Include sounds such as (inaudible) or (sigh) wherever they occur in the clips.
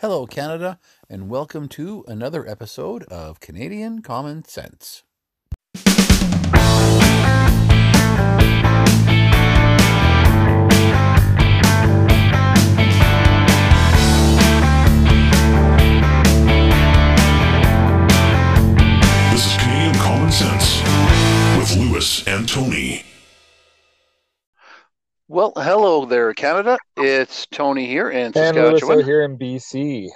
Hello, Canada, and welcome to another episode of Canadian Common Sense. This is Canadian Common Sense with Lewis and Tony. Well, hello there, Canada. It's Tony here in And Saskatchewan. out here in BC.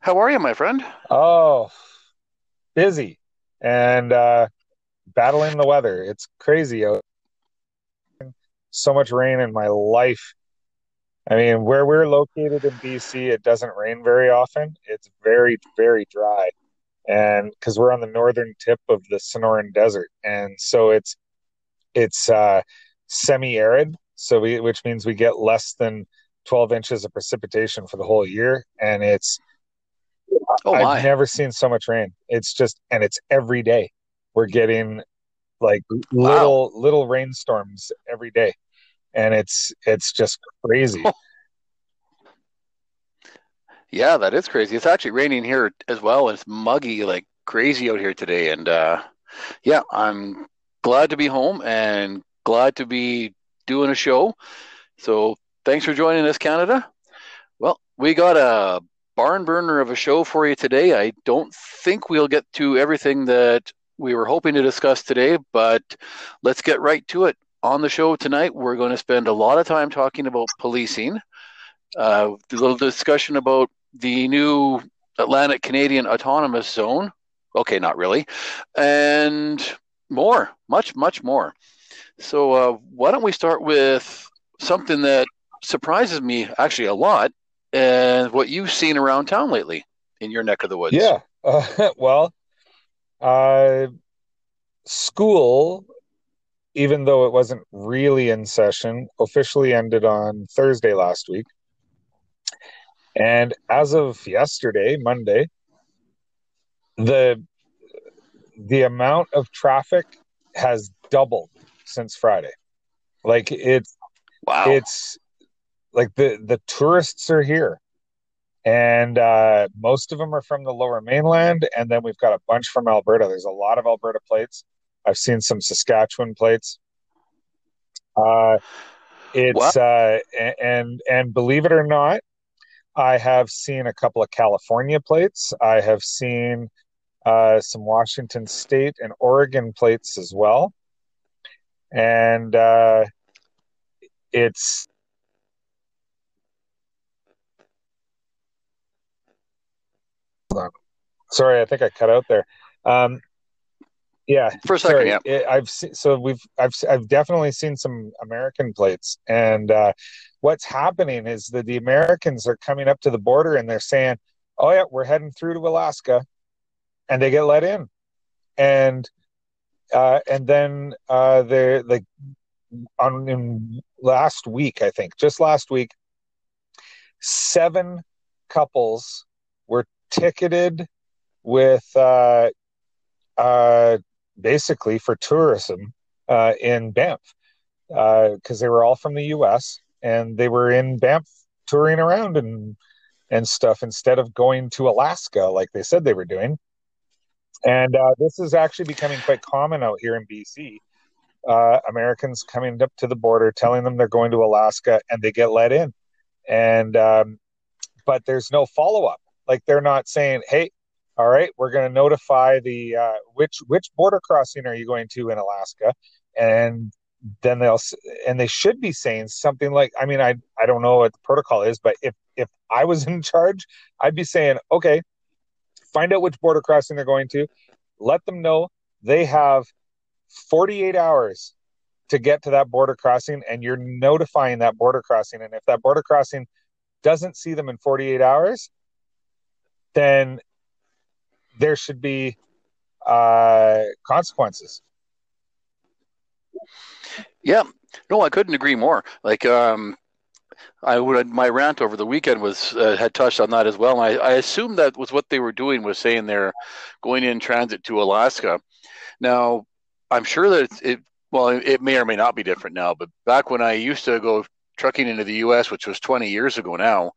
How are you, my friend? Oh, busy and uh, battling the weather. It's crazy. So much rain in my life. I mean, where we're located in BC, it doesn't rain very often. It's very, very dry. And because we're on the northern tip of the Sonoran Desert, and so it's it's uh, semi-arid, so we which means we get less than 12 inches of precipitation for the whole year, and it's Oh! I've never seen so much rain. It's just, and it's every day. We're getting like little little rainstorms every day, and it's it's just crazy. (laughs) Yeah, that is crazy. It's actually raining here as well. It's muggy like crazy out here today, and uh, yeah, I'm glad to be home and glad to be doing a show. So thanks for joining us, Canada. Well, we got a barn burner of a show for you today. I don't think we'll get to everything that we were hoping to discuss today, but let's get right to it. On the show tonight, we're going to spend a lot of time talking about policing, uh, a little discussion about the new Atlantic Canadian Autonomous Zone. Okay, not really, and more, much, much more. So, uh, why don't we start with something that surprises me actually a lot, and what you've seen around town lately in your neck of the woods? Yeah. (laughs) Uh, well, uh, school, even though it wasn't really in session, officially ended on Thursday last week. And as of yesterday, Monday, the the amount of traffic has doubled since Friday. Like it's Wow. it's like the the tourists are here. And uh, most of them are from the lower mainland and then we've got a bunch from alberta. There's a lot of alberta plates. I've seen some saskatchewan plates. Uh, it's uh, and and believe it or not i have seen a couple of california plates. I have seen uh, some washington state and oregon plates as well. And uh, it's sorry i think i cut out there. Um yeah For a second, sorry. yeah. It- i've seen so we've i've i've definitely seen some american plates. And uh what's happening is that the americans are coming up to the border and they're saying oh yeah we're heading through to alaska and they get let in. And uh and then uh they're like on in last week i think just last week seven couples were ticketed with uh uh basically for tourism uh in banff because they were all from the us and they were in banff touring around and and stuff instead of going to alaska like they said they were doing and uh, this is actually becoming quite common out here in bc uh, Americans coming up to the border, telling them they're going to Alaska, and they get let in. And um, but there's no follow up. Like they're not saying, "Hey, all right, we're going to notify the uh, which which border crossing are you going to in Alaska?" And then they'll and they should be saying something like, "I mean, I I don't know what the protocol is, but if if I was (laughs) in charge, I'd be saying, okay, find out which border crossing they're going to, let them know they have." 48 hours to get to that border crossing and you're notifying that border crossing and if that border crossing doesn't see them in 48 hours then there should be uh consequences Yeah, no, I couldn't agree more. Like, um, I would my rant over the weekend was uh, had touched on that as well. And I, I assumed that was what they were doing was saying they're going in transit to Alaska. Now, I'm sure that it well, it may or may not be different now. But back when I used to go trucking into the U.S., which was 20 years ago now,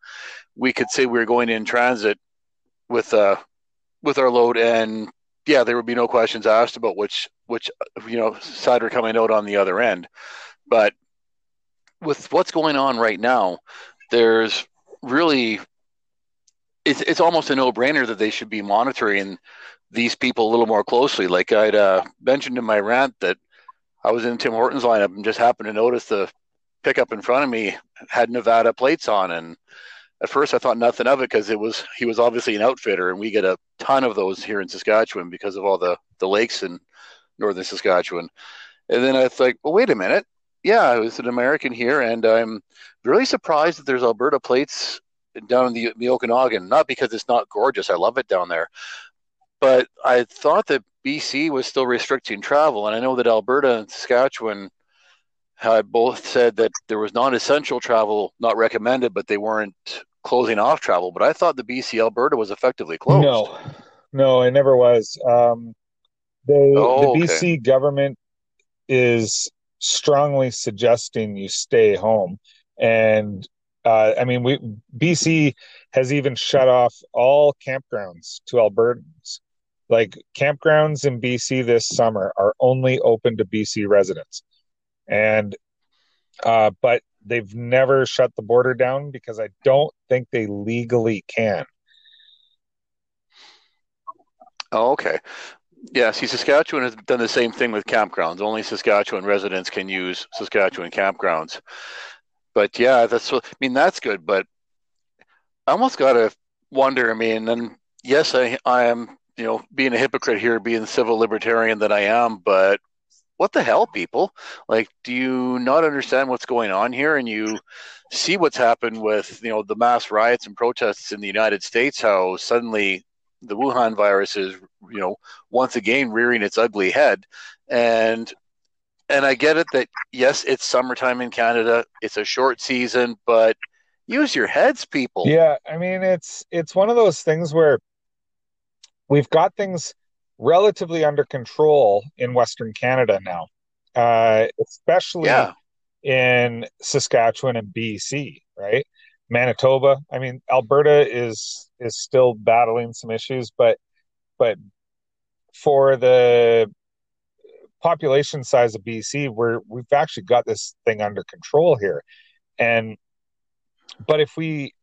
we could say we were going in transit with uh with our load, and yeah, there would be no questions asked about which which you know side we're coming out on the other end. But with what's going on right now, there's really it's it's almost a no brainer that they should be monitoring these people a little more closely. Like I'd uh, mentioned in my rant that I was in Tim Hortons lineup and just happened to notice the pickup in front of me had Nevada plates on, and at first I thought nothing of it because it was he was obviously an outfitter, and we get a ton of those here in Saskatchewan because of all the the lakes in northern Saskatchewan. And then I was like, well, wait a minute. Yeah, I was an American here, and I'm really surprised that there's Alberta plates down in the, the Okanagan. Not because it's not gorgeous, I love it down there, but I thought that BC was still restricting travel, and I know that Alberta and Saskatchewan had both said that there was non-essential travel not recommended, but they weren't closing off travel. But I thought the BC Alberta was effectively closed. No, no, it never was. Um, they, Oh, the okay. BC government is strongly suggesting you stay home, and uh, I mean, we BC has even shut off all campgrounds to Albertans. Like campgrounds in BC this summer are only open to BC residents, and uh, but they've never shut the border down because I don't think they legally can. Oh, okay. Yeah, see, Saskatchewan has done the same thing with campgrounds. Only Saskatchewan residents can use Saskatchewan campgrounds. But yeah, that's I mean. That's good, but I almost gotta wonder. I mean, and yes, I I am you know being a hypocrite here, being civil libertarian that I am, but what the hell, people? Like, do you not understand what's going on here? And you see what's happened with you know the mass riots and protests in the United States? How suddenly the Wuhan virus is you know once again rearing its ugly head, and and I get it that yes, it's summertime in Canada, it's a short season, but use your heads, people. Yeah, I mean it's it's one of those things where we've got things relatively under control in Western Canada now, uh, especially Yeah. in Saskatchewan and BC, right? Manitoba. I mean, Alberta is is still battling some issues, but but for the population size of BC, we're we've actually got this thing under control here. And but if we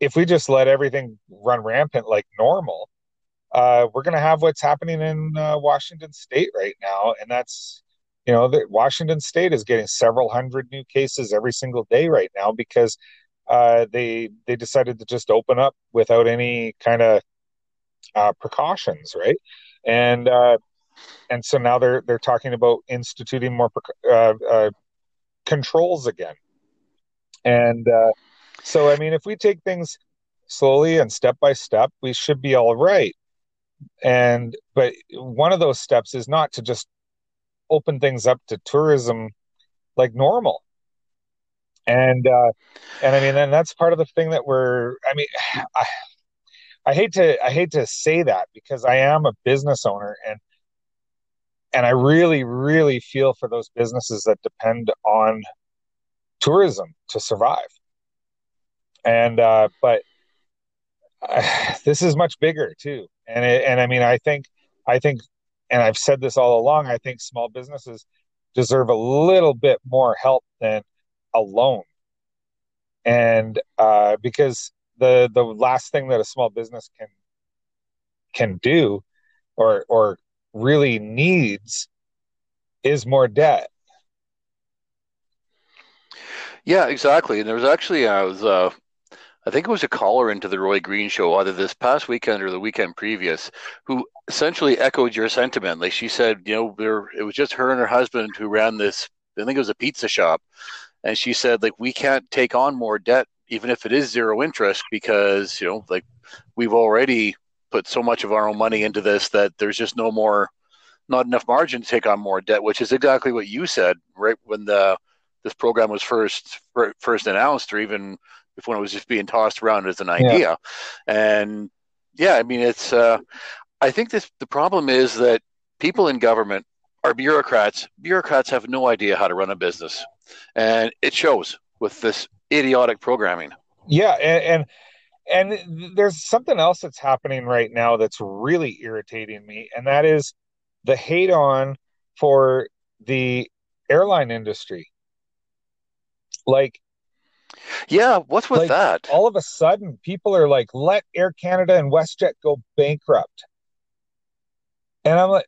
if we just let everything run rampant like normal, uh, we're going to have what's happening in uh, Washington State right now, and that's you know that Washington State is getting several hundred new cases every single day right now because uh, they they decided to just open up without any kind of uh, precautions, right? And uh, and so now they're they're talking about instituting more uh, uh, controls again. And uh, so, I mean, if we take things slowly and step by step, we should be all right. And but one of those steps is not to just open things up to tourism like normal. And uh, and I mean, and that's part of the thing that we're. I mean, (sighs) I, I hate to I hate to say that because I am a business owner and and I really really feel for those businesses that depend on tourism to survive. And uh, but uh, (sighs) this is much bigger too. And it, and I mean I think I think and I've said this all along. I think small businesses deserve a little bit more help than a loan. And uh, because the the last thing that a small business can can do or or really needs is more debt. Yeah, exactly. And there was actually I was uh I think it was a caller into the Roy Green show either this past weekend or the weekend previous who essentially echoed your sentiment. Like she said, you know, there it was just her and her husband who ran this I think it was a pizza shop and she said like we can't take on more debt even if it is zero interest because, you know, like we've already put so much of our own money into this that there's just no more not enough margin to take on more debt, which is exactly what you said right when the this program was first first announced, or even when it was just being tossed around as an idea. And yeah, I mean, it's. Uh, I think this the problem is that people in government are bureaucrats. Bureaucrats have no idea how to run a business. And it shows with this idiotic programming. Yeah, and, and and there's something else that's happening right now that's really irritating me, and that is the hate on for the airline industry. Like, Yeah, what's with Like, that? all of a sudden, people are like, let Air Canada and WestJet go bankrupt. And I'm like,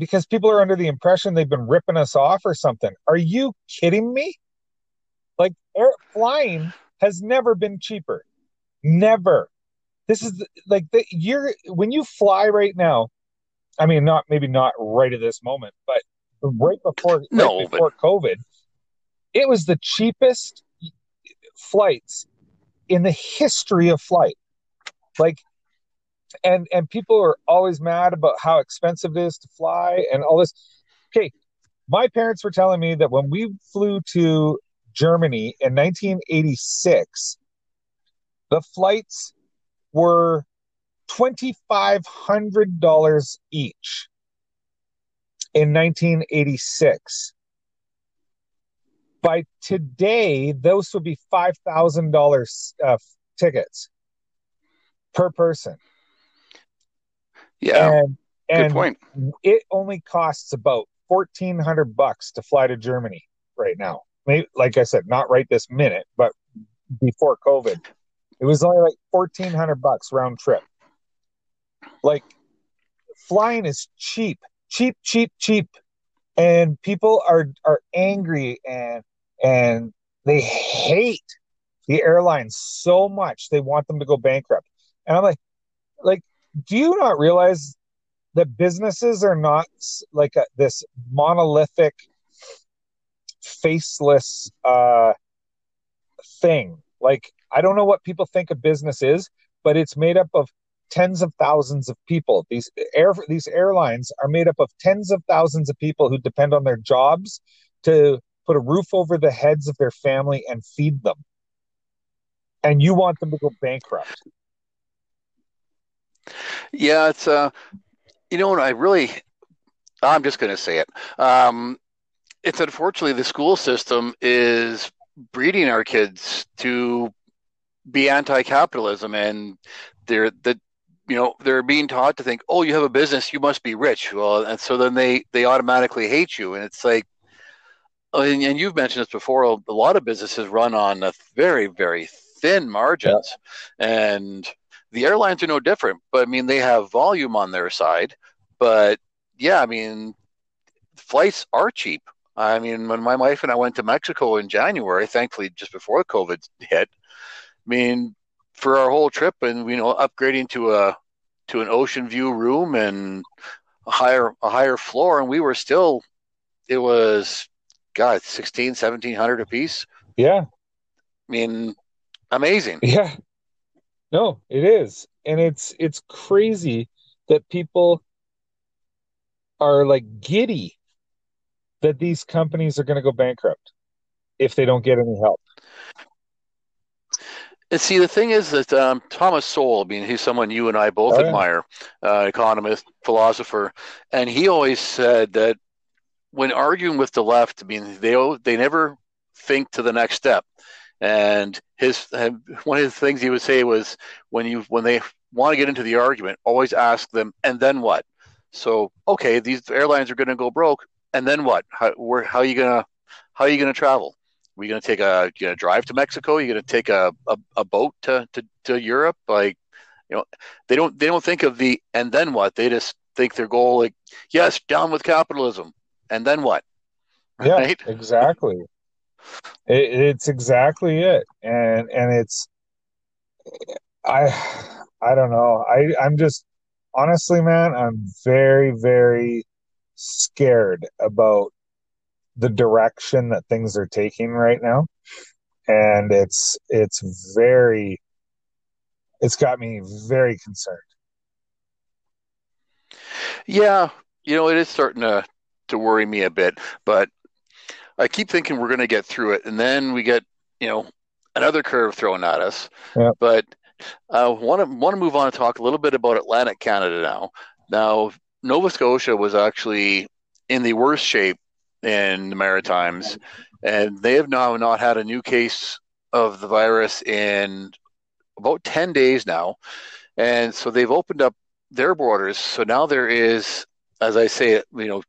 because people are under the impression they've been ripping us off or something. Are you kidding me? Like, air flying has never been cheaper. Never. This is the- like the you're when you fly right now. I mean, not maybe not right at this moment, but right before No, right but- before COVID, it was the cheapest flights in the history of flight. Like, and and people are always mad about how expensive it is to fly and all this. Okay, my parents were telling me that when we flew to Germany in 1986, the flights were twenty five hundred dollars each in 1986. By today, those would be five thousand dollars uh, tickets per person, Yeah, and good and point. it only costs about fourteen hundred bucks to fly to Germany right now. Maybe, like I said, not right this minute, but before COVID, it was only like fourteen hundred bucks round trip. Like flying is cheap, cheap, cheap, cheap, and people are are angry and and they hate the airlines so much they want them to go bankrupt. And I'm like, like, do you not realize that businesses are not like a, this monolithic, faceless uh, thing. Like, I don't know what people think a business is, but it's made up of tens of thousands of people. These air these airlines are made up of tens of thousands of people who depend on their jobs to put a roof over the heads of their family and feed them. And you want them to go bankrupt. Yeah, it's uh, you know what I really, I'm just going to say it. Um, it's unfortunately the school system is breeding our kids to be anti-capitalism, and they're the, you know, they're being taught to think, oh, you have a business, you must be rich. Well, and so then they they automatically hate you, and it's like. oh, And, and you've mentioned this before. A lot of businesses run on a very, very thin margins, and the airlines are no different, but I mean they have volume on their side. But yeah, I mean flights are cheap. I mean when my wife and I went to Mexico in January, thankfully just before COVID hit, I mean for our whole trip and you know upgrading to a to an ocean view room and a higher a higher floor and we were still it was god 16 1700 a piece. Yeah. I mean amazing. Yeah. No, it is. And it's it's crazy that people are like giddy that these companies are going to go bankrupt if they don't get any help. And see, the thing is that um, Thomas Sowell, I mean, he's someone you and I both Oh, yeah. admire, uh, economist, philosopher, and he always said that when arguing with the left, I mean, they they never think to the next step. And his one of the things he would say was when you when they want to get into the argument, always ask them, and then what? So, okay, these airlines are going to go broke, and then what? How where how are you gonna how are you gonna travel? Are you gonna take a you gonna drive to Mexico? Are you gonna take a, a, a boat to, to, to Europe? Like, you know, they don't they don't think of the and then what? They just think their goal like, yes, down with capitalism, and then what? Yeah, Right? exactly. It, it's exactly it. And and it's I I don't know. I I'm just honestly, man, I'm very very scared about the direction that things are taking right now. And it's it's very it's got me very concerned. Yeah, you know, it is starting to to worry me a bit, but I keep thinking we're going to get through it, and then we get, you know, another curve thrown at us. But uh, I want to want to move on and talk a little bit about Atlantic Canada now. Now, Nova Scotia was actually in the worst shape in the Maritimes, and they have now not had a new case of the virus in about 10 days now. And so they've opened up their borders. So now there is, as I say, you know,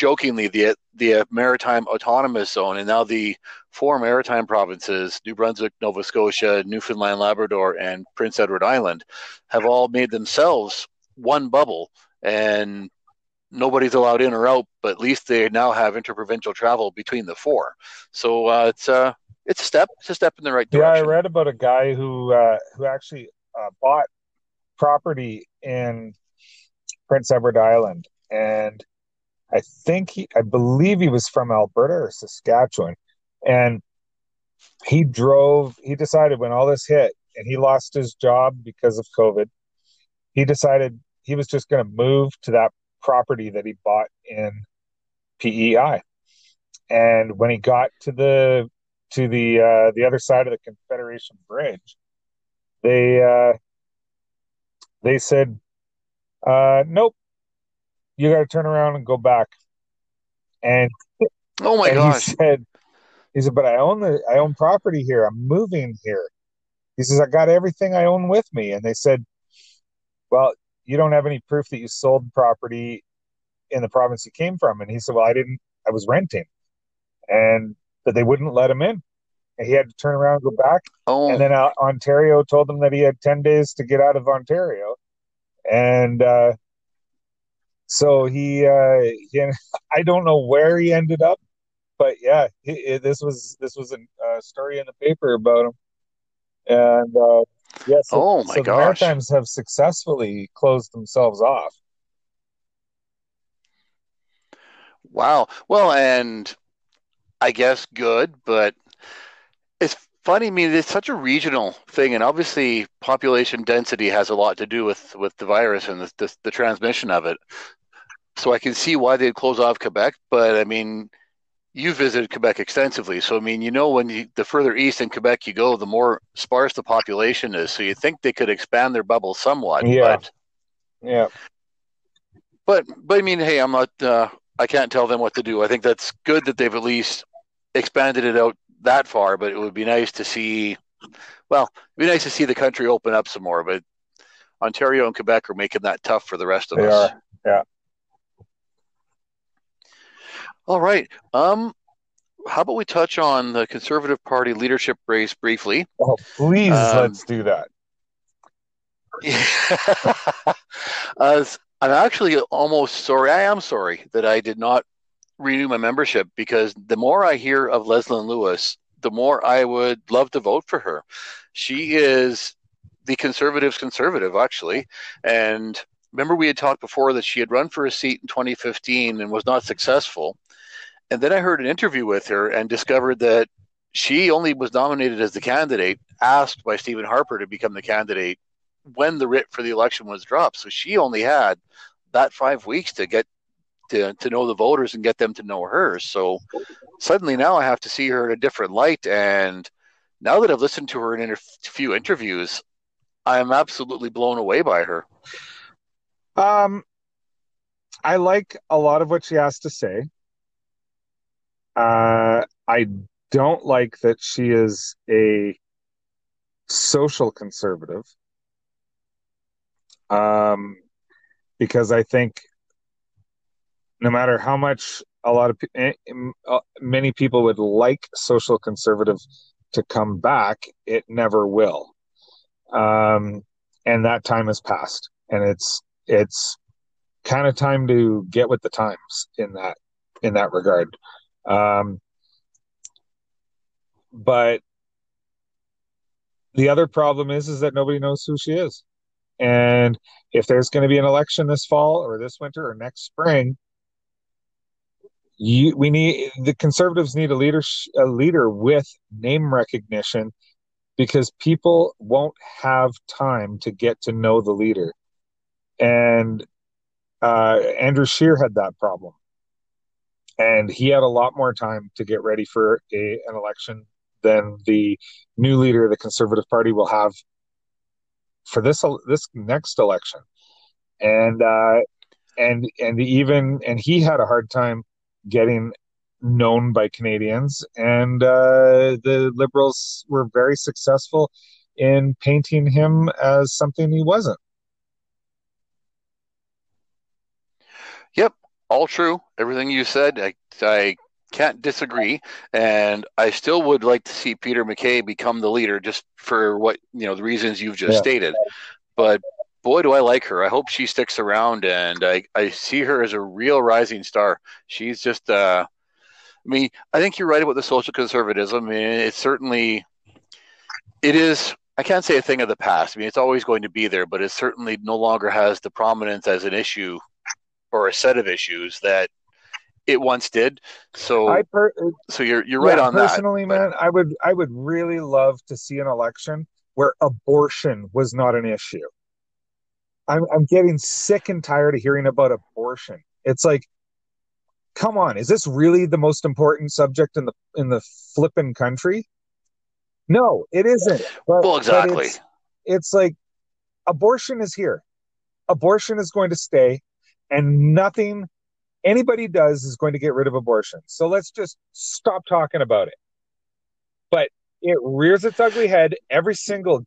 jokingly, the the maritime autonomous zone, and now the four maritime provinces, New Brunswick, Nova Scotia, Newfoundland, Labrador, and Prince Edward Island, have all made themselves one bubble, and nobody's allowed in or out. But at least they now have interprovincial travel between the four. So uh, it's uh, it's a step. It's a step in the right direction. Yeah, I read about a guy who uh, who actually uh, bought property in Prince Edward Island, and I think he, I believe he was from Alberta or Saskatchewan, and he drove. He decided when all this hit, and he lost his job because of COVID. He decided he was just going to move to that property that he bought in PEI. And when he got to the to the uh, the other side of the Confederation Bridge, they uh, they said, uh, "Nope, you got to turn around and go back." And oh my and gosh, he said, "He said, but I own the I own property here. I'm moving here." He says, "I got everything I own with me," and they said, "Well, you don't have any proof that you sold property in the province you came from." And he said, "Well, I didn't. I was renting." And but they wouldn't let him in. And he had to turn around and go back. oh, And then uh, Ontario told him that he had 10 days to get out of Ontario. And uh, so he, uh, he, (laughs) I don't know where he ended up, but yeah, he, this was this was a uh, story in the paper about him. And uh, yeah, so, Oh, my so the gosh. Maritimes have successfully closed themselves off. wow. Well, and I guess good, but it's funny. I mean, it's such a regional thing, and obviously, population density has a lot to do with with the virus and the the, the transmission of it. So I can see why they'd close off Quebec, but I mean, you visited Quebec extensively, so I mean, you know, when you, the further east in Quebec you go, the more sparse the population is. So you think they could expand their bubble somewhat, Yeah. but Yeah. but but I mean, hey, I'm not. Uh, I can't tell them what to do. I think that's good that they've at least expanded it out that far. But it would be nice to see. Well, it'd be nice to see the country open up some more. But Ontario and Quebec are making that tough for the rest of They us. are. Yeah. All right. Um, how about we touch on the Conservative Party leadership race briefly? Oh, please, Um, let's do that. (laughs) As I'm actually almost sorry. I am sorry that I did not renew my membership because the more I hear of Leslyn Lewis, the more I would love to vote for her. She is the conservatives' conservative, actually. And remember, we had talked before that she had run for a seat in 2015 and was not successful. And then I heard an interview with her and discovered that she only was nominated as the candidate, asked by Stephen Harper to become the candidate when the writ for the election was dropped. So she only had that five weeks to get to, to know the voters and get them to know her. So suddenly now I have to see her in a different light. And now that I've listened to her in a few interviews, I'm absolutely blown away by her. Um, I like a lot of what she has to say. Uh, I don't like that she is a social conservative. Um, because I think no matter how much a lot of eh, uh, many people would like social conservative to come back, it never will. Um, and that time has passed, and it's it's kind of time to get with the times in that in that regard. Um, but the other problem is is that nobody knows who she is, and if there's going to be an election this fall or this winter or next spring, you we need the conservatives need a leader a leader with name recognition because people won't have time to get to know the leader, and uh, Andrew Scheer had that problem, and he had a lot more time to get ready for a, an election than the new leader of the Conservative Party will have for this this next election, and uh, and and even and he had a hard time getting known by Canadians, and uh, the Liberals were very successful in painting him as something he wasn't. Yep, all true. Everything you said, I, I can't disagree. And I still would like to see Peter MacKay become the leader just for what, you know, the reasons you've just yeah. stated. But boy, do I like her. I hope she sticks around and I, I see her as a real rising star. She's just, uh, I mean, I think you're right about the social conservatism. I mean, it's certainly, it is, I can't say a thing of the past. I mean, it's always going to be there, but it certainly no longer has the prominence as an issue or a set of issues that it once did. So, I per- so you're you're right on personally, that. Personally, man, I would I would really love to see an election where abortion was not an issue. I'm I'm getting sick and tired of hearing about abortion. It's like, come on, is this really the most important subject in the in the flipping country? No, it isn't. But, well, exactly. It's, it's like abortion is here. Abortion is going to stay, and nothing anybody does is going to get rid of abortion. So let's just stop talking about it. But it rears its ugly head every single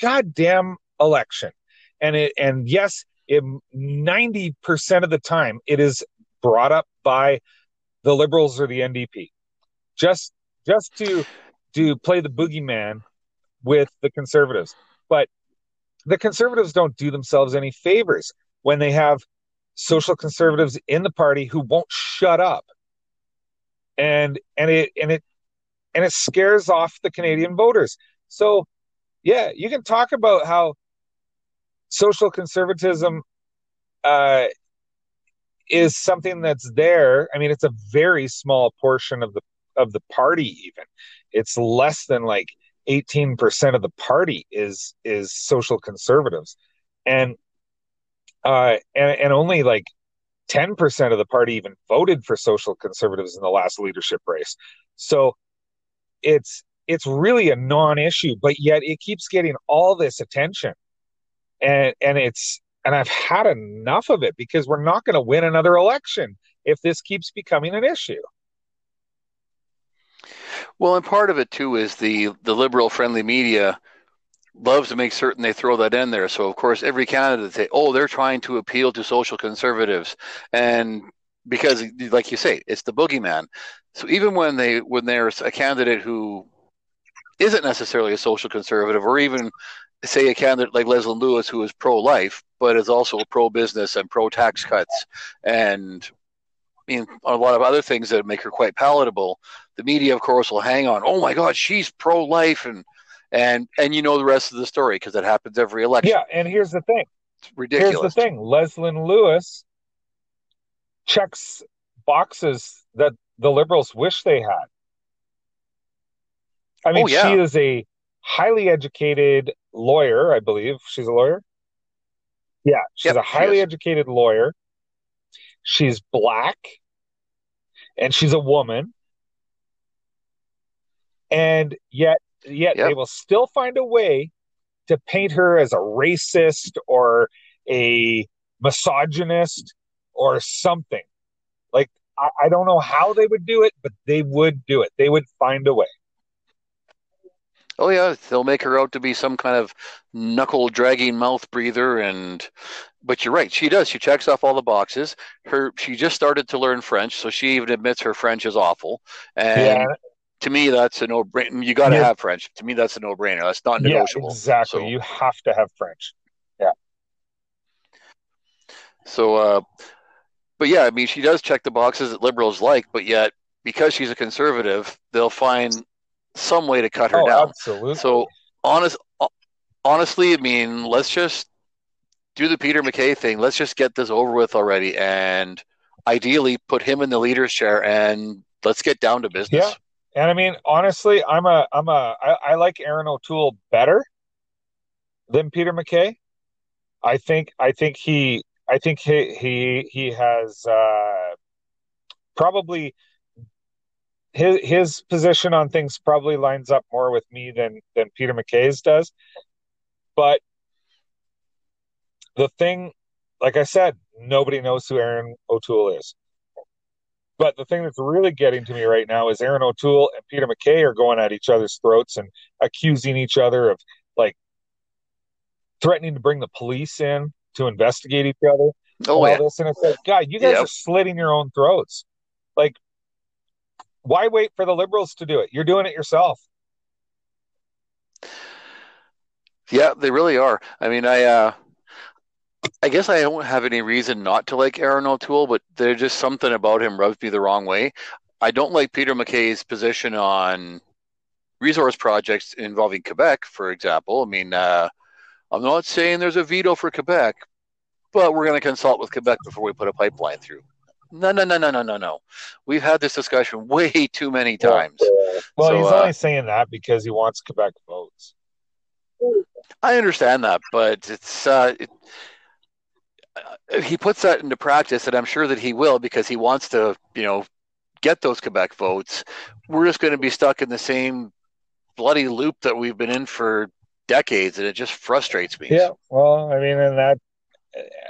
goddamn election. And it and yes, it, 90% of the time it is brought up by the liberals or the NDP. Just just to to play the boogeyman with the conservatives. But the conservatives don't do themselves any favors when they have social conservatives in the party who won't shut up. And and it and it and it scares off the canadian voters. So yeah you can talk about how social conservatism uh, is something that's there. I mean it's a very small portion of the of the party even. It's less than like 18% of the party is is social conservatives. And uh, and, and only like 10% of the party even voted for social conservatives in the last leadership race. So it's it's really a non-issue, but yet it keeps getting all this attention. And and it's and I've had enough of it because we're not going to win another election if this keeps becoming an issue. Well, and part of it too is the the liberal friendly media loves to make certain they throw that in there. So of course, every candidate say, "Oh, they're trying to appeal to social conservatives," and because, like you say, it's the boogeyman. So even when they when there's a candidate who isn't necessarily a social conservative, or even say a candidate like Leslyn Lewis who is pro-life but is also pro-business and pro-tax cuts and I mean, a lot of other things that make her quite palatable. The media, of course, will hang on. Oh my God, she's pro-life, and and and you know the rest of the story because it happens every election. Yeah, and here's the thing. It's ridiculous. Here's the thing. Leslyn Lewis checks boxes that the liberals wish they had. I mean, oh, yeah. she is a highly educated lawyer, I believe. She's a lawyer. Yeah, she's yep, a highly educated lawyer. She's black and she's a woman. And yet yet yep. they will still find a way to paint her as a racist or a misogynist or something. Like, I, I, don't know how they would do it, but they would do it. They would find a way. Oh, yeah. They'll make her out to be some kind of knuckle dragging mouth breather. And, but you're right. She does. She checks off all the boxes. Her, she just started to learn French. So she even admits her French is awful. And, yeah to me, that's a no brainer. You got to yeah. have French. To me, that's a no brainer. That's not negotiable. Yeah, exactly. So, you have to have French. Yeah. So, uh, but yeah, I mean, she does check the boxes that liberals like, but yet because she's a conservative, they'll find some way to cut her oh, down. Absolutely. So, honest, honestly, I mean, let's just do the Peter MacKay thing. Let's just get this over with already, and ideally, put him in the leader's chair, and let's get down to business. Yeah. And I mean, honestly, I'm a I'm a I, I like Erin O'Toole better than Peter MacKay. I think I think he I think he he he has uh, probably his his position on things probably lines up more with me than than Peter MacKay's does. But the thing, like I said, nobody knows who Erin O'Toole is. But the thing that's really getting to me right now is Erin O'Toole and Peter MacKay are going at each other's throats and accusing each other of like threatening to bring the police in to investigate each other. Oh, yeah. this. And it's like, God, you guys Yep. are slitting your own throats. Like, why wait for the liberals to do it? You're doing it yourself. Yeah, they really are. I mean, I uh, I guess I don't have any reason not to like Erin O'Toole, but there's just something about him rubs me the wrong way. I don't like Peter MacKay's position on resource projects involving Quebec, for example. I mean, uh, I'm not saying there's a veto for Quebec, but we're going to consult with Quebec before we put a pipeline through. No, no, no, no, no, no, no. We've had this discussion (laughs) way too many times. Well, So, he's uh, only saying that because he wants Quebec votes. I understand that, but it's uh, it, he puts that into practice, and I'm sure that he will because he wants to, you know, get those Quebec votes. We're just going to be stuck in the same bloody loop that we've been in for decades, and it just frustrates me. Yeah, well, I mean, and that,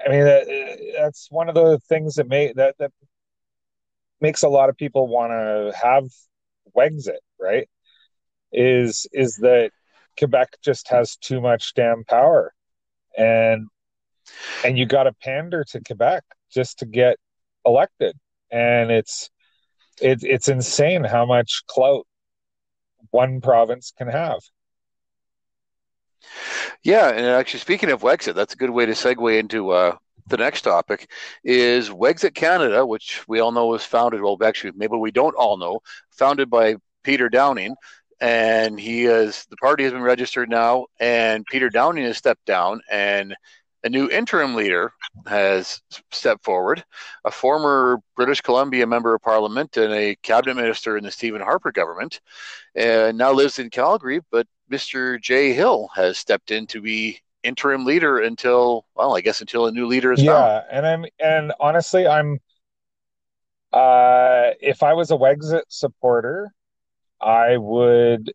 I mean, that, that's one of the things that may that that makes a lot of people want to have Wexit, right? Is is that Quebec just has too much damn power, and and you got to pander to Quebec just to get elected, and it's it's it's insane how much clout one province can have. Yeah, and actually, speaking of Wexit, that's a good way to segue into uh, the next topic. Is Wexit Canada, which we all know was founded, well, actually, maybe we don't all know, founded by Peter Downing, and he is the party has been registered now, and Peter Downing has stepped down, and a new interim leader has stepped forward, a former British Columbia member of Parliament and a cabinet minister in the Stephen Harper government, and now lives in Calgary, but Mr. Jay Hill has stepped in to be interim leader until, well, I guess until a new leader is found. Yeah, and I'm and honestly, I'm uh if I was a Wexit supporter, I would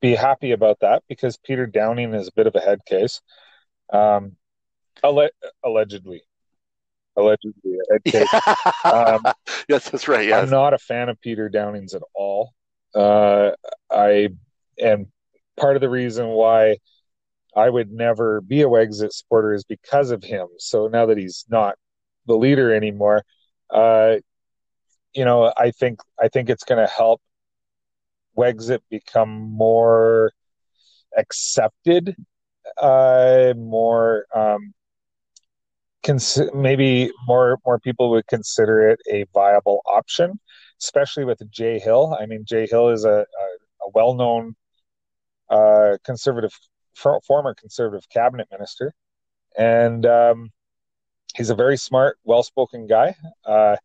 be happy about that because Peter Downing is a bit of a head case. Um alle- allegedly. Allegedly a head case. (laughs) Um, yes, that's right. I'm not a fan of Peter Downing's at all. Uh, I and part of the reason why I would never be a Wexit supporter is because of him. So now that he's not the leader anymore, uh, you know, I think I think it's going to help Wexit become more accepted, uh, more um, cons- maybe more more people would consider it a viable option, especially with Jay Hill. I mean, Jay Hill is a, a, a well known uh, conservative, for, former conservative cabinet minister, and um, he's a very smart, well spoken guy. Uh,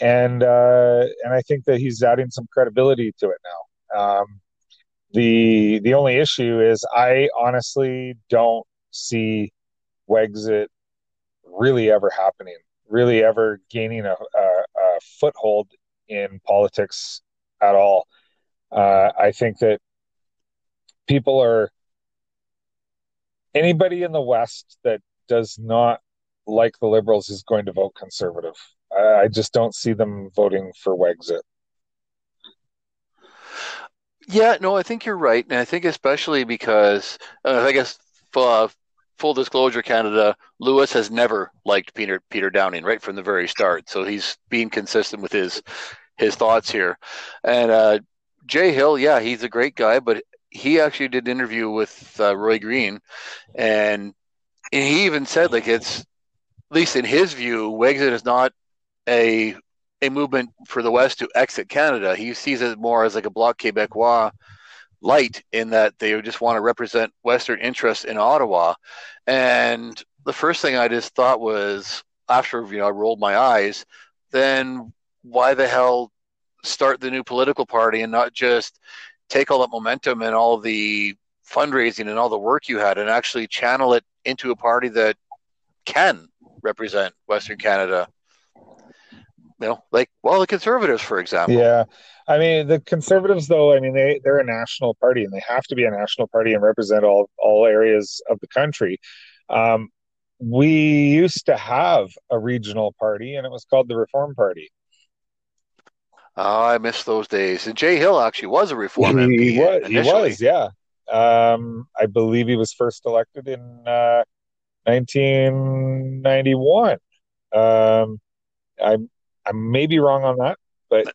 and uh, and I think that he's adding some credibility to it now. Um, the the only issue is I honestly don't see Wexit really ever happening, really ever gaining a, a, a foothold in politics at all. Uh, I think that people are anybody in the West that does not like the Liberals is going to vote conservative. I, I just don't see them voting for Wexit. Yeah, no, I think you're right, and I think especially because uh, I guess uh, full disclosure, Canada, Lewis has never liked Peter Peter Downing right from the very start, so he's being consistent with his his thoughts here. And uh, Jay Hill, yeah, he's a great guy, but he actually did an interview with uh, Roy Green, and, and he even said like it's at least in his view, Wexit is not a a movement for the West to exit Canada. He sees it more as like a Bloc Québécois light in that they just want to represent Western interests in Ottawa. And the first thing I just thought was after you know I rolled my eyes, then why the hell start the new political party and not just take all that momentum and all the fundraising and all the work you had and actually channel it into a party that can represent Western Canada you know, like well, the conservatives, for example. Yeah. I mean, the conservatives, though, I mean, they, they're a national party and they have to be a national party and represent all, all areas of the country. Um, we used to have a regional party and it was called the Reform Party. Oh, I miss those days. And Jay Hill actually was a reform MP. He was, he was, yeah. Um, I believe he was first elected in uh, 1991. Um, I I may be wrong on that, but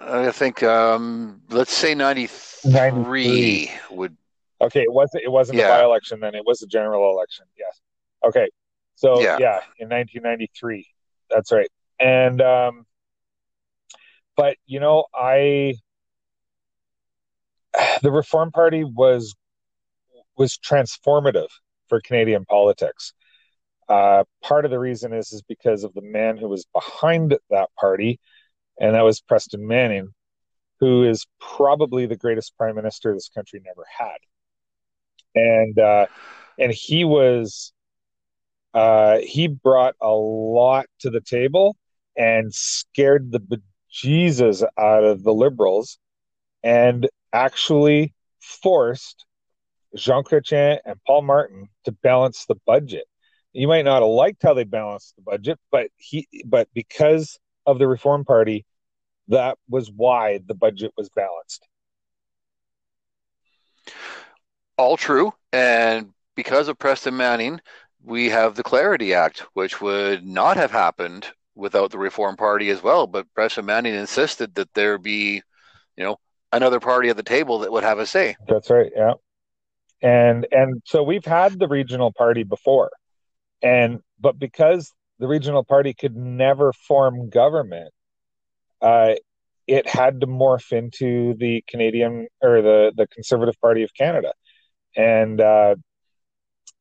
I think um, let's say 93, 93. would okay, it wasn't it wasn't Yeah. a by election then; it was a general election. Yes. Okay, so Yeah. yeah, in 1993, that's right. And um, but you know, I the Reform Party was was transformative for Canadian politics. Uh, part of the reason is is because of the man who was behind that party, and that was Preston Manning, who is probably the greatest prime minister this country never had. And uh, and he was uh, he brought a lot to the table and scared the bejesus out of the liberals, and actually forced Jean Chrétien and Paul Martin to balance the budget. You might not have liked how they balanced the budget, but he but because of the Reform Party, that was why the budget was balanced. all true. And because of Preston Manning, we have the Clarity Act, which would not have happened without the Reform Party as well. But Preston Manning insisted that there be, you know, another party at the table that would have a say. That's right. Yeah. And and so we've had the regional party before. And but because the regional party could never form government, uh, it had to morph into the Canadian or the the Conservative Party of Canada. And uh,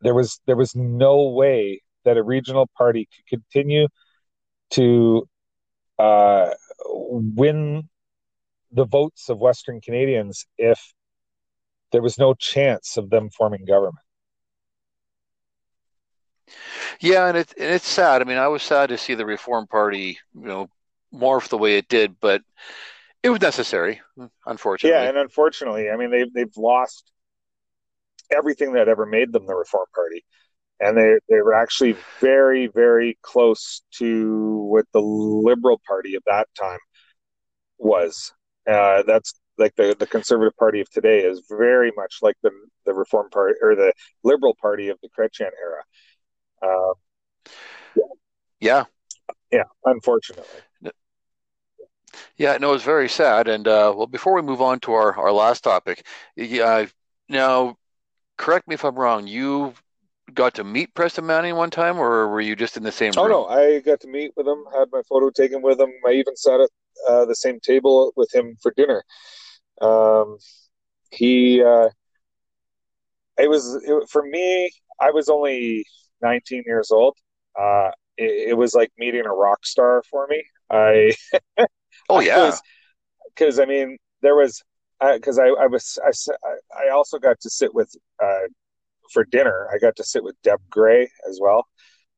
there was there was no way that a regional party could continue to uh, win the votes of Western Canadians if there was no chance of them forming government. Yeah, and it's and it's sad. I mean, I was sad to see the Reform Party, you know, morph the way it did, but it was necessary, unfortunately. Yeah, and unfortunately, I mean they've they've lost everything that ever made them the Reform Party, and they they were actually very very close to what the Liberal Party of that time was. Uh, that's like the the Conservative Party of today is very much like the the Reform Party or the Liberal Party of the Chrétien era. Uh, yeah, yeah, unfortunately. yeah, no, it's very sad. And uh, well, before we move on to our our last topic, yeah, now correct me if I'm wrong. You got to meet Preston Manning one time, or were you just in the same Oh room? no, I got to meet with him, had my photo taken with him. I even sat at uh, the same table with him for dinner. Um, he, uh, it was it, for me. I was only 19 years old. Uh, it, it was like meeting a rock star for me. I (laughs) Oh yeah, because I mean there was because I, I was I, s- I- I also got to sit with uh, for dinner. I got to sit with Deb Grey as well.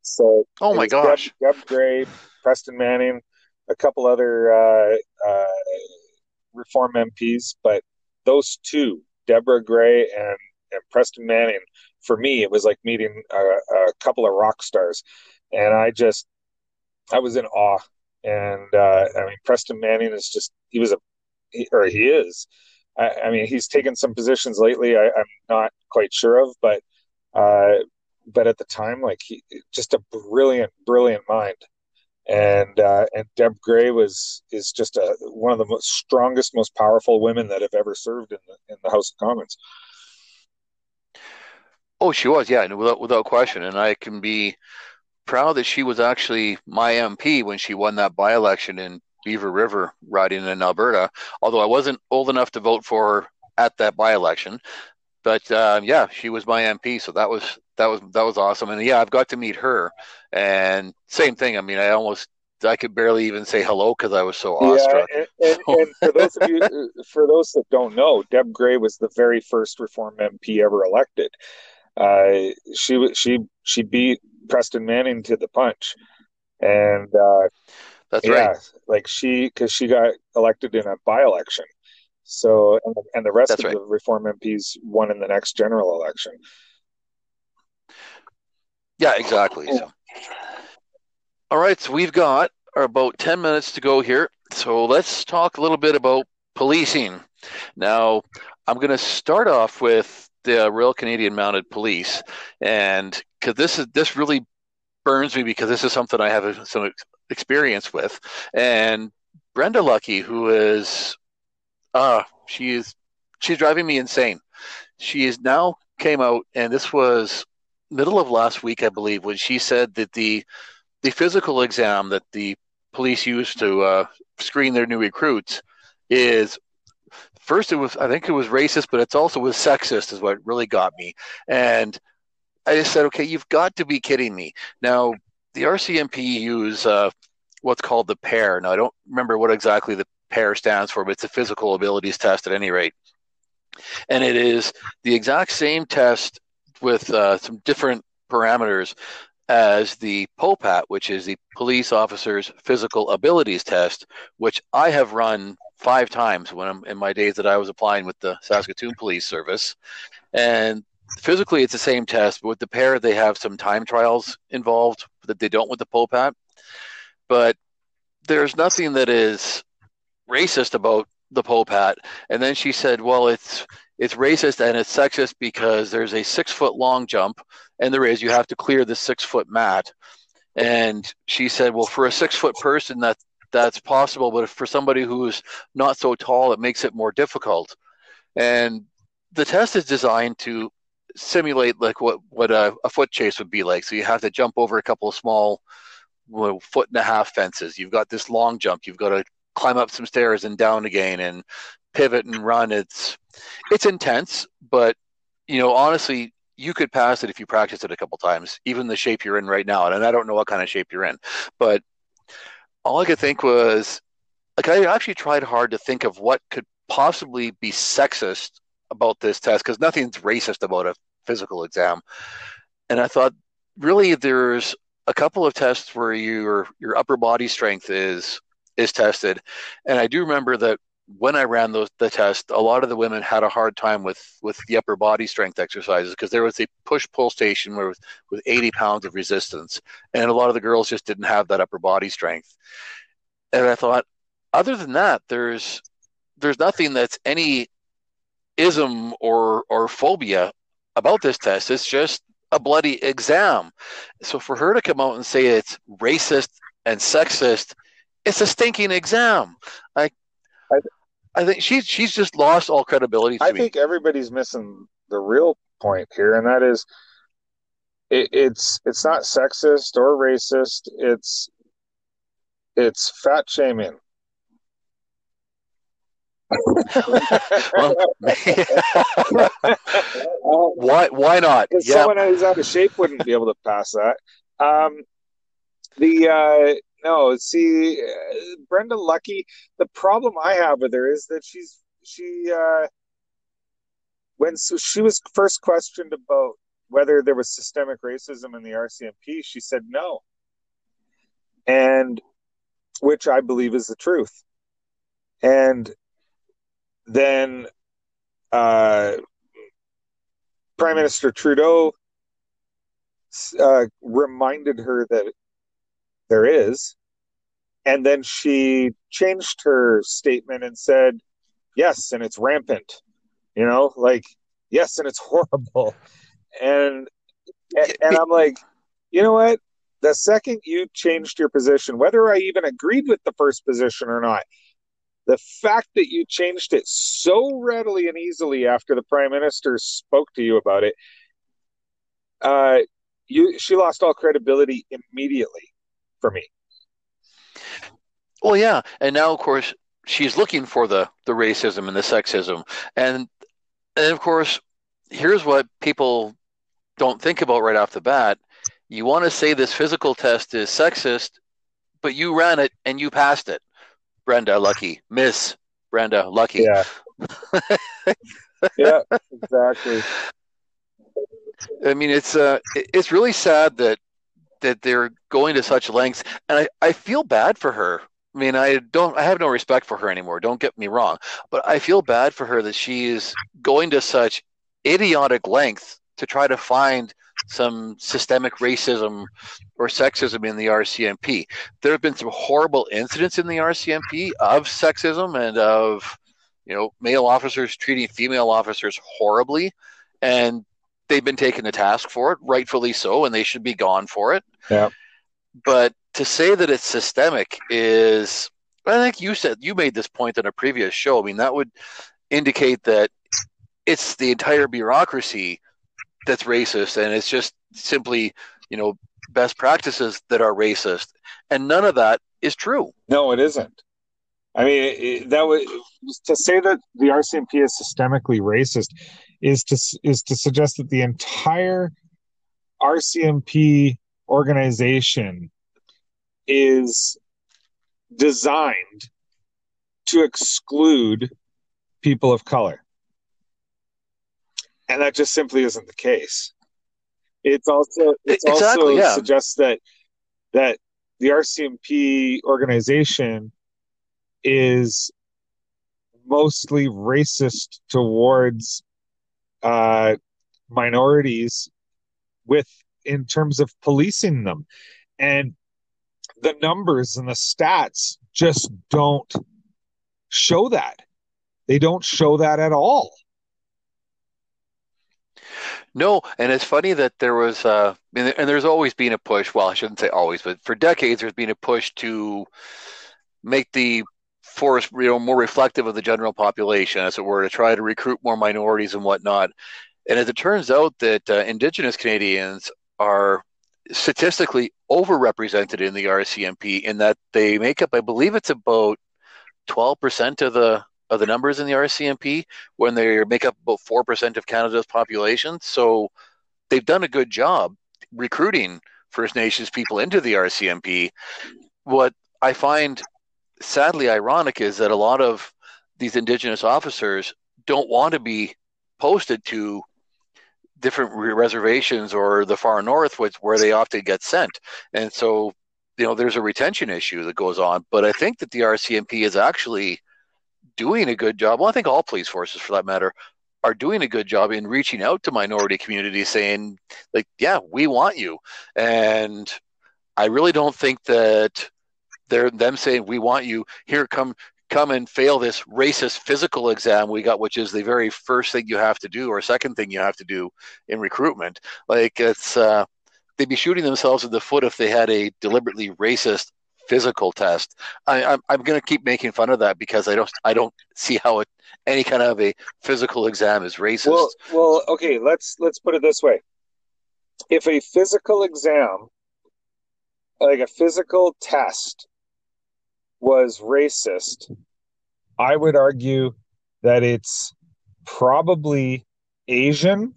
So oh my was Deb, gosh, Deb Grey, Preston Manning, a couple other uh, uh, reform MPs, but those two, Deborah Grey and, and Preston Manning, for me, it was like meeting a, a couple of rock stars, and I just I was in awe. And uh, I mean, Preston Manning is just he was a he, or he is. I, I mean, he's taken some positions lately. I, I'm not quite sure of, but uh, but at the time, like he just a brilliant, brilliant mind. And uh, and Deb Grey was is just a one of the most strongest, most powerful women that have ever served in the in the House of Commons. Oh she was, yeah, without without question. And I can be proud that she was actually my MP when she won that by election in Beaver River, riding in Alberta. Although I wasn't old enough to vote for her at that by election, but um, yeah, she was my MP, so that was that was that was awesome. And yeah, I've got to meet her, and same thing. I mean, I almost I could barely even say hello because I was so awestruck. Yeah, and, and, and for those of you, (laughs) for those that don't know, Deb Grey was the very first Reform MP ever elected. Uh, she she she beat Preston Manning to the punch, and uh, That's yeah, right. like she because she got elected in a by election. So and, and the rest That's of right. the Reform MPs won in the next general election. Yeah, exactly. So, all right, so we've got about 10 minutes to go here. So let's talk a little bit about policing. Now, I'm going to start off with the Royal Canadian Mounted Police, and because this is this really burns me because this is something I have some experience with, and Brenda Lucki, who is, uh, she is, she's driving me insane. She is now came out, and this was middle of last week, I believe, when she said that the the physical exam that the police use to uh, screen their new recruits is first it was I think it was racist, but it's also was sexist is what really got me. And I just said, okay, you've got to be kidding me. Now the RCMP use uh, what's called the PARE. Now I don't remember what exactly the PARE stands for, but it's a physical abilities test at any rate. And it is the exact same test with uh, some different parameters as the POPAT, which is the Police Officers Physical Abilities Test, which I have run five times when I'm in my days that I was applying with the Saskatoon Police Service. And physically, it's the same test, but with the PARE, they have some time trials involved that they don't with the POPAT. But there's nothing that is racist about the POPAT. And then she said, well, it's it's racist and it's sexist because there's a six foot long jump, and there is. You have to clear the six foot mat. And she said, well, for a six foot person, that that's possible, but for somebody who's not so tall, it makes it more difficult. And the test is designed to simulate like what what a, a foot chase would be like. So you have to jump over a couple of small well, foot and a half fences. You've got this long jump. You've got to climb up some stairs and down again and pivot and run. It's it's intense, but you know, honestly, you could pass it if you practice it a couple times, even the shape you're in right now. And I don't know what kind of shape you're in, but all I could think was like I actually tried hard to think of what could possibly be sexist about this test because nothing's racist about a physical exam. And I thought really there's a couple of tests where your your upper body strength is is tested. And I do remember that when I ran those the test, a lot of the women had a hard time with with the upper body strength exercises because there was a push pull station where with, with 80 pounds of resistance, and a lot of the girls just didn't have that upper body strength. And I thought, other than that, there's there's nothing that's any ism or or phobia about this test. It's just a bloody exam. So for her to come out and say it's racist and sexist, it's a stinking exam. I I, I think she's she's just lost all credibility. I me. think everybody's missing the real point here, and that is, it, it's it's not sexist or racist. It's it's fat shaming. well, (laughs) why why not? Yeah. Someone who's out of shape wouldn't be able to pass that. Um, the uh, no, see, uh, Brenda Lucki. The problem I have with her is that she's she uh, when so she was first questioned about whether there was systemic racism in the RCMP, she said no, and which I believe is the truth. And then uh, Prime Minister Trudeau uh, reminded her that there is. And then she changed her statement and said, yes, and it's rampant. You know, like, yes, and it's (laughs) horrible. And, and I'm like, you know what? The second you changed your position, whether I even agreed with the first position or not, the fact that you changed it so readily and easily after the prime minister spoke to you about it, uh, you she lost all credibility immediately for me. Well, yeah, and now of course she's looking for the the racism and the sexism, and and of course here's what people don't think about right off the bat. You want to say this physical test is sexist, but you ran it and you passed it. Brenda Lucki. Miss Brenda Lucki. Yeah. (laughs) yeah, exactly. I mean, it's uh, it's really sad that that they're going to such lengths, and I, I feel bad for her. I mean, I don't, I have no respect for her anymore. Don't get me wrong, but I feel bad for her that she is going to such idiotic lengths to try to find some systemic racism or sexism in the RCMP. There have been some horrible incidents in the RCMP of sexism and of you know male officers treating female officers horribly, and they've been taken to task for it, rightfully so, and they should be gone for it. Yeah. But to say that it's systemic is I think you said you made this point on a previous show. I mean, that would indicate that it's the entire bureaucracy that's racist, and it's just simply, you know, best practices that are racist, and none of that is true. No, it isn't. I mean, it, that would to say that the RCMP is systemically racist is to is to suggest that the entire RCMP organization is designed to exclude people of color. And that just simply isn't the case. It's also it's Exactly, also yeah. suggests that that the RCMP organization is mostly racist towards uh, minorities with in terms of policing them and the numbers and the stats just don't show that they don't show that at all No, and it's funny that there was, uh, and and there's always been a push. Well, I shouldn't say always, but for decades, there's been a push to make the force, you know, more reflective of the general population, as it were, to try to recruit more minorities and whatnot. And as it turns out, that uh, Indigenous Canadians are statistically overrepresented in the RCMP, in that they make up, I believe, it's about 12% of the of the numbers in the RCMP when they make up about 4% of Canada's population. So they've done a good job recruiting First Nations people into the RCMP. What I find sadly ironic is that a lot of these Indigenous officers don't want to be posted to different reservations or the far north, which where they often get sent. And so, you know, there's a retention issue that goes on. But I think that the RCMP is actually doing a good job. Well, I think all police forces, for that matter, are doing a good job in reaching out to minority communities, saying, like, yeah, we want you. And I really don't think that they're them saying we want you here. Come, come and fail this racist physical exam we got, which is the very first thing you have to do, or second thing you have to do in recruitment. Like it's, uh, they'd be shooting themselves in the foot if they had a deliberately racist physical test. I, I'm I'm going to keep making fun of that because I don't I don't see how it any kind of a physical exam is racist. well well okay let's let's put it this way if a physical exam like a physical test was racist i would argue that it's probably asian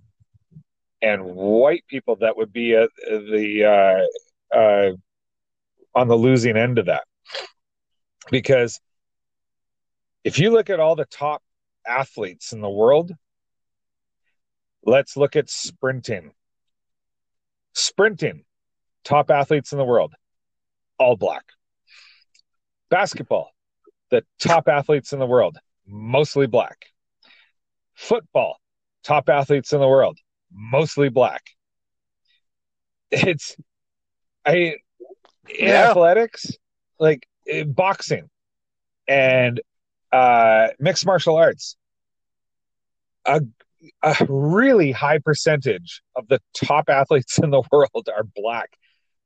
and white people that would be at the uh, uh, on the losing end of that. Because if you look at all the top athletes in the world let's look at sprinting. Sprinting top athletes in the world all black basketball the top athletes in the world mostly black. Football top athletes in the world mostly black. It's i in Yeah. athletics like eh, boxing and uh mixed martial arts a a really high percentage of the top athletes in the (laughs) world are black.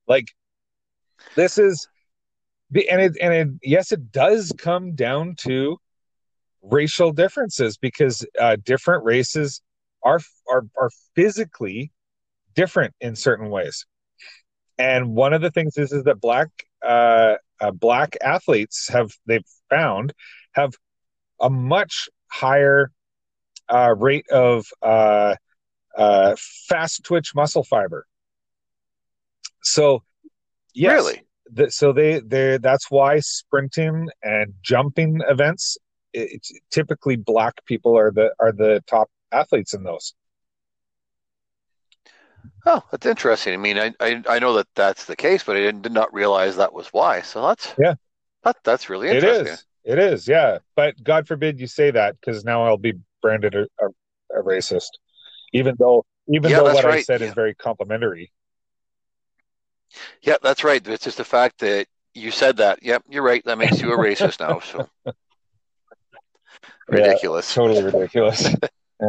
Like this is and it and it yes it does come down to racial differences because uh different races are are are physically different in certain ways and one of the things is is that black uh, uh black athletes have they've found have a much higher uh, rate of uh, uh, fast twitch muscle fiber. So, yes, Really? Th- so they they that's why sprinting and jumping events, it, it's typically black people are the are the top athletes in those. Oh, that's interesting. I mean, I, I I know that that's the case, but I didn't, did not realize that was why. So that's Yeah. that, that's really It interesting. is, it is, yeah. But God forbid you say that because now I'll be branded a, a, a racist, even though even Yeah, though what I said Yeah. is very complimentary. Yeah, that's right. It's just the fact that you said that. Yep, you're right. That makes you a racist now. So (laughs) Yeah. ridiculous. Totally ridiculous. (laughs) yeah.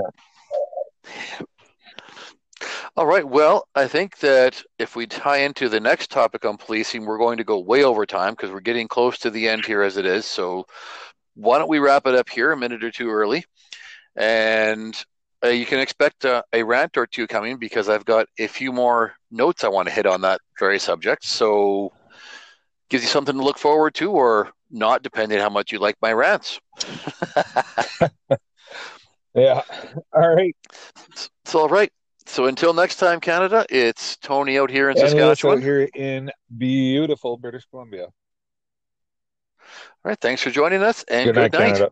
All right. Well, I think that if we tie into the next topic on policing, we're going to go way over time because we're getting close to the end here as it is. So why don't we wrap it up here a minute or two early? And uh, you can expect uh, a rant or two coming because I've got a few more notes I want to hit on that very subject. So gives you something to look forward to or not, depending on how much you like my rants. (laughs) yeah. All right. It's all right. So until next time, Canada, it's Tony out here in And Saskatchewan. out here in beautiful British Columbia. All right. Thanks for joining us and Good night, Canada. This